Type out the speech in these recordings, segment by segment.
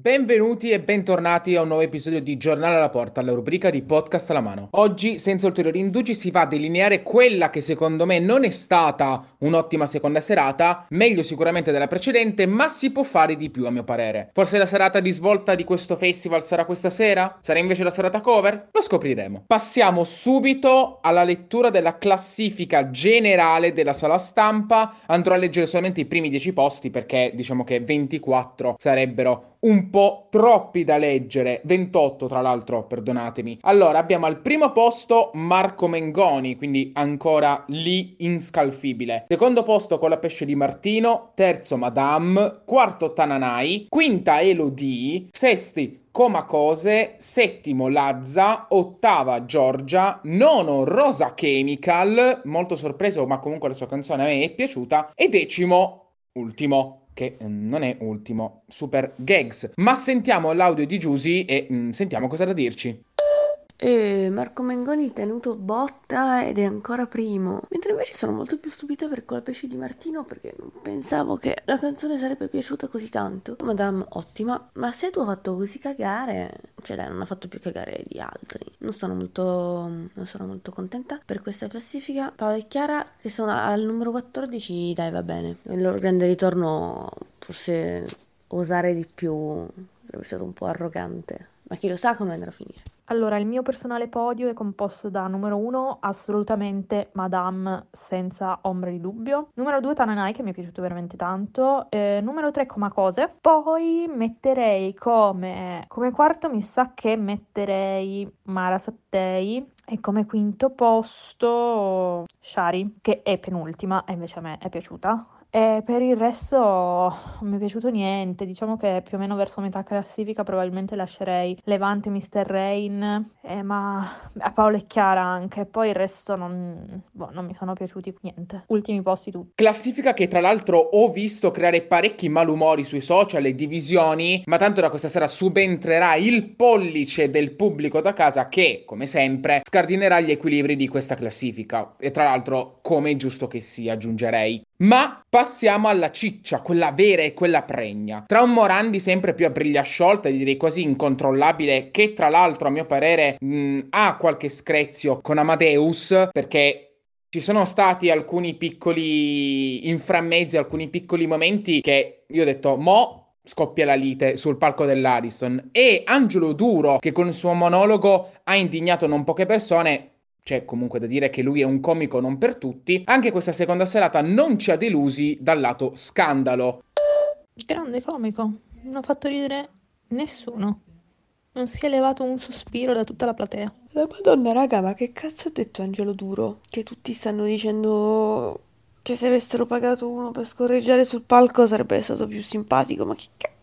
Benvenuti e bentornati a un nuovo episodio di Giornale alla Porta, la rubrica di podcast alla mano. Oggi, senza ulteriori indugi, si va a delineare quella che secondo me non è stata un'ottima seconda serata, meglio sicuramente della precedente, ma si può fare di più a mio parere. Forse la serata di svolta di questo festival sarà questa sera? Sarà invece la serata cover? Lo scopriremo. Passiamo subito alla lettura della classifica generale della sala stampa. Andrò a leggere solamente i primi 10 posti perché diciamo che 24 sarebbero un po' troppi da leggere, 28 tra l'altro, perdonatemi. Allora, abbiamo al primo posto Marco Mengoni, quindi ancora lì inscalfibile. Secondo posto con la pesce di Martino, terzo Madame, quarto Tananai, quinta Elodie, sesti Comacose, settimo Lazza, ottava Giorgia, nono Rosa Chemical, molto sorpreso ma comunque la sua canzone a me è piaciuta, e decimo, ultimo, che mm, non è ultimo, Super Gags. Ma sentiamo l'audio di Giusy e mm, sentiamo cosa da dirci. E Marco Mengoni tenuto botta ed è ancora primo. Mentre invece sono molto più stupita per Colpesci di Martino perché non pensavo che la canzone sarebbe piaciuta così tanto. Madame, ottima, ma se tu hai fatto così cagare, cioè lei non ha fatto più cagare di altri. Non sono molto, non sono molto contenta per questa classifica. Paola e Chiara che sono al numero 14, dai va bene. Il loro grande ritorno, forse osare di più sarebbe stato un po' arrogante. Ma chi lo sa come andrà a finire. Allora, il mio personale podio è composto da numero 1 assolutamente Madame senza ombra di dubbio, numero 2 Tananai che mi è piaciuto veramente tanto, eh, numero 3 Comacose, poi metterei come, come quarto mi sa che metterei Mara Sattei. E come quinto posto Shari che è penultima e invece a me è piaciuta. E per il resto non mi è piaciuto niente, diciamo che più o meno verso metà classifica probabilmente lascerei Levante, Mr. Rain, eh, ma a Paolo e Chiara anche, poi il resto non, boh, non mi sono piaciuti niente. Ultimi posti tutti. Classifica che tra l'altro ho visto creare parecchi malumori sui social e divisioni, ma tanto da questa sera subentrerà il pollice del pubblico da casa che, come sempre, scardinerà gli equilibri di questa classifica. E tra l'altro, come è giusto che sia, aggiungerei. Ma passiamo alla ciccia, quella vera e quella pregna. Tra un Morandi sempre più a briglia sciolta, direi quasi incontrollabile, che tra l'altro a mio parere mh, ha qualche screzio con Amadeus, perché ci sono stati alcuni piccoli inframmezzi, alcuni piccoli momenti che io ho detto, mo scoppia la lite sul palco dell'Ariston. E Angelo Duro, che con il suo monologo ha indignato non poche persone, c'è comunque da dire che lui è un comico non per tutti, anche questa seconda serata non ci ha delusi dal lato scandalo. Grande comico, non ha fatto ridere nessuno. Non si è levato un sospiro da tutta la platea. La madonna raga, ma che cazzo ha detto Angelo Duro? Che tutti stanno dicendo che se avessero pagato uno per scorreggiare sul palco sarebbe stato più simpatico, ma che cazzo?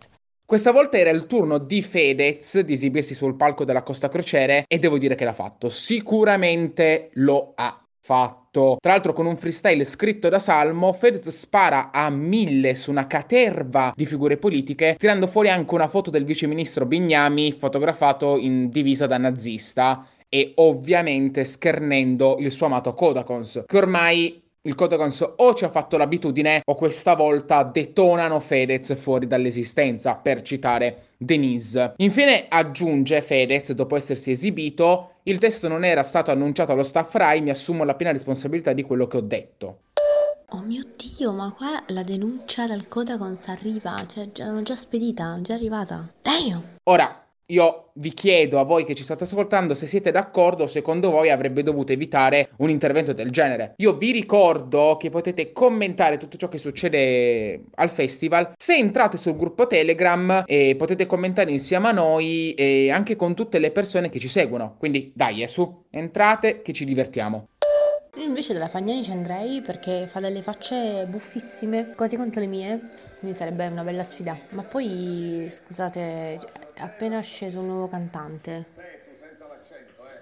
Questa volta era il turno di Fedez di esibirsi sul palco della Costa Crociere e devo dire che l'ha fatto. Sicuramente lo ha fatto. Tra l'altro con un freestyle scritto da Salmo, Fedez spara a mille su una caterva di figure politiche, tirando fuori anche una foto del viceministro Bignami fotografato in divisa da nazista e ovviamente schernendo il suo amato Kodakons, che ormai il Codagons o ci ha fatto l'abitudine o questa volta detonano Fedez fuori dall'esistenza, per citare Denise. Infine aggiunge Fedez, dopo essersi esibito, il testo non era stato annunciato allo staff Rai, mi assumo la piena responsabilità di quello che ho detto. Oh mio Dio, ma qua la denuncia dal Codacons arriva, cioè l'hanno già spedita, già arrivata. Damn! Ora, io vi chiedo a voi che ci state ascoltando se siete d'accordo, secondo voi avrebbe dovuto evitare un intervento del genere. Io vi ricordo che potete commentare tutto ciò che succede al festival se entrate sul gruppo Telegram e potete commentare insieme a noi e anche con tutte le persone che ci seguono. Quindi dai, è su, entrate che ci divertiamo. Io invece della Fagnani ci andrei perché fa delle facce buffissime, quasi quanto le mie, quindi sarebbe una bella sfida. Ma poi, scusate, è appena sceso un nuovo cantante.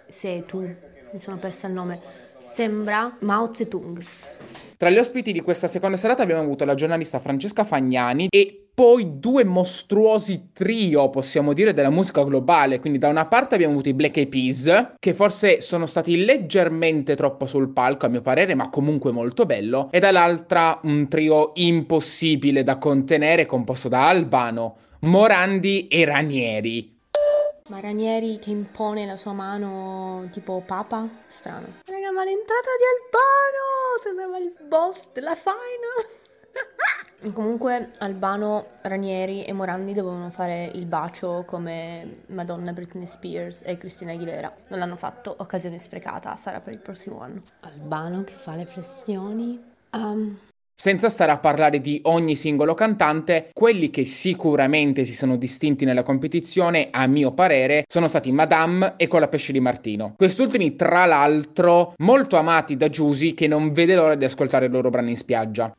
Se tu, mi sono persa il nome. Sembra Mao Zedong. Tra gli ospiti di questa seconda serata abbiamo avuto la giornalista Francesca Fagnani e poi due mostruosi trio, possiamo dire, della musica globale. Quindi da una parte abbiamo avuto i Black Eyed Peas, che forse sono stati leggermente troppo sul palco a mio parere, ma comunque molto bello, e dall'altra un trio impossibile da contenere composto da Albano, Morandi e Ranieri. Ma Ranieri che impone la sua mano tipo papa? Strano. Raga, ma l'entrata di Albano! Sembrava il boss della final. Comunque Albano, Ranieri e Morandi dovevano fare il bacio come Madonna, Britney Spears e Cristina Aguilera. Non l'hanno fatto, occasione sprecata, sarà per il prossimo anno. Albano che fa le flessioni. Um, senza stare a parlare di ogni singolo cantante, quelli che sicuramente si sono distinti nella competizione, a mio parere, sono stati Madame e Colapesce di Martino. Quest'ultimi, tra l'altro, molto amati da Giusy che non vede l'ora di ascoltare i loro brani in spiaggia.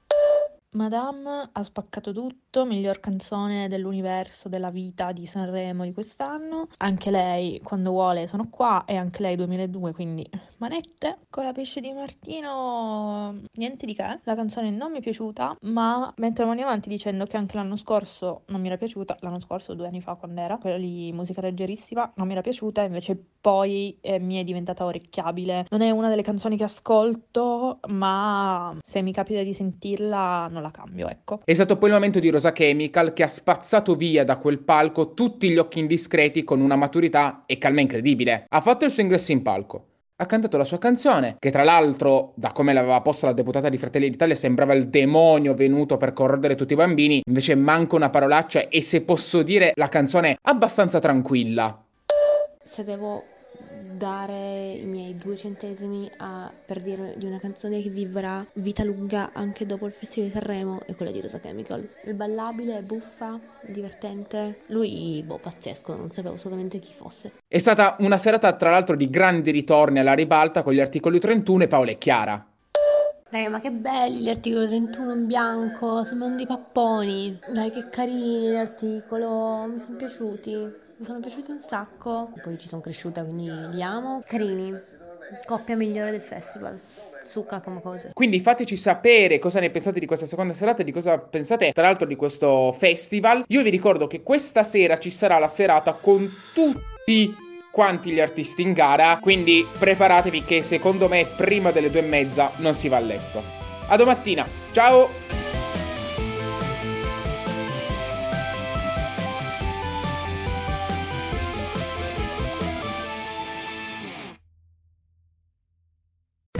Madame ha spaccato tutto, miglior canzone dell'universo, della vita di Sanremo di quest'anno. Anche lei, quando vuole, sono qua e anche lei 2002, quindi manette. Con la pesce di Martino, niente di che. La canzone non mi è piaciuta, ma mentre andiamo avanti dicendo che anche l'anno scorso non mi era piaciuta, l'anno scorso, due anni fa quando era, quella lì musica leggerissima, non mi era piaciuta, invece poi eh, mi è diventata orecchiabile. Non è una delle canzoni che ascolto, ma se mi capita di sentirla non la cambio, ecco. È stato poi il momento di Rosa Chemical che ha spazzato via da quel palco tutti gli occhi indiscreti con una maturità e calma incredibile. Ha fatto il suo ingresso in palco. Ha cantato la sua canzone, che tra l'altro, da come l'aveva posta la deputata di Fratelli d'Italia, sembrava il demonio venuto per corrodere tutti i bambini. Invece manca una parolaccia e se posso dire la canzone è abbastanza tranquilla. Se devo dare i miei due centesimi a, per dire di una canzone che vivrà vita lunga anche dopo il Festival di Sanremo è quella di Rosa Chemical. È ballabile, è buffa, divertente. Lui, boh, pazzesco, non sapevo assolutamente chi fosse. È stata una serata tra l'altro di grandi ritorni alla ribalta con gli articoli 31 e Paola e Chiara. Dai, ma che belli gli articoli 31 in bianco, sembrano dei papponi. Dai, che carini l'articolo, mi sono piaciuti, mi sono piaciuti un sacco. Poi ci sono cresciuta, quindi li amo. Carini, coppia migliore del festival succa come cose. Quindi fateci sapere cosa ne pensate di questa seconda serata e di cosa pensate tra l'altro di questo festival. Io vi ricordo che questa sera ci sarà la serata con tutti quanti gli artisti in gara, quindi preparatevi che secondo me prima delle due e mezza non si va a letto. A domattina, ciao!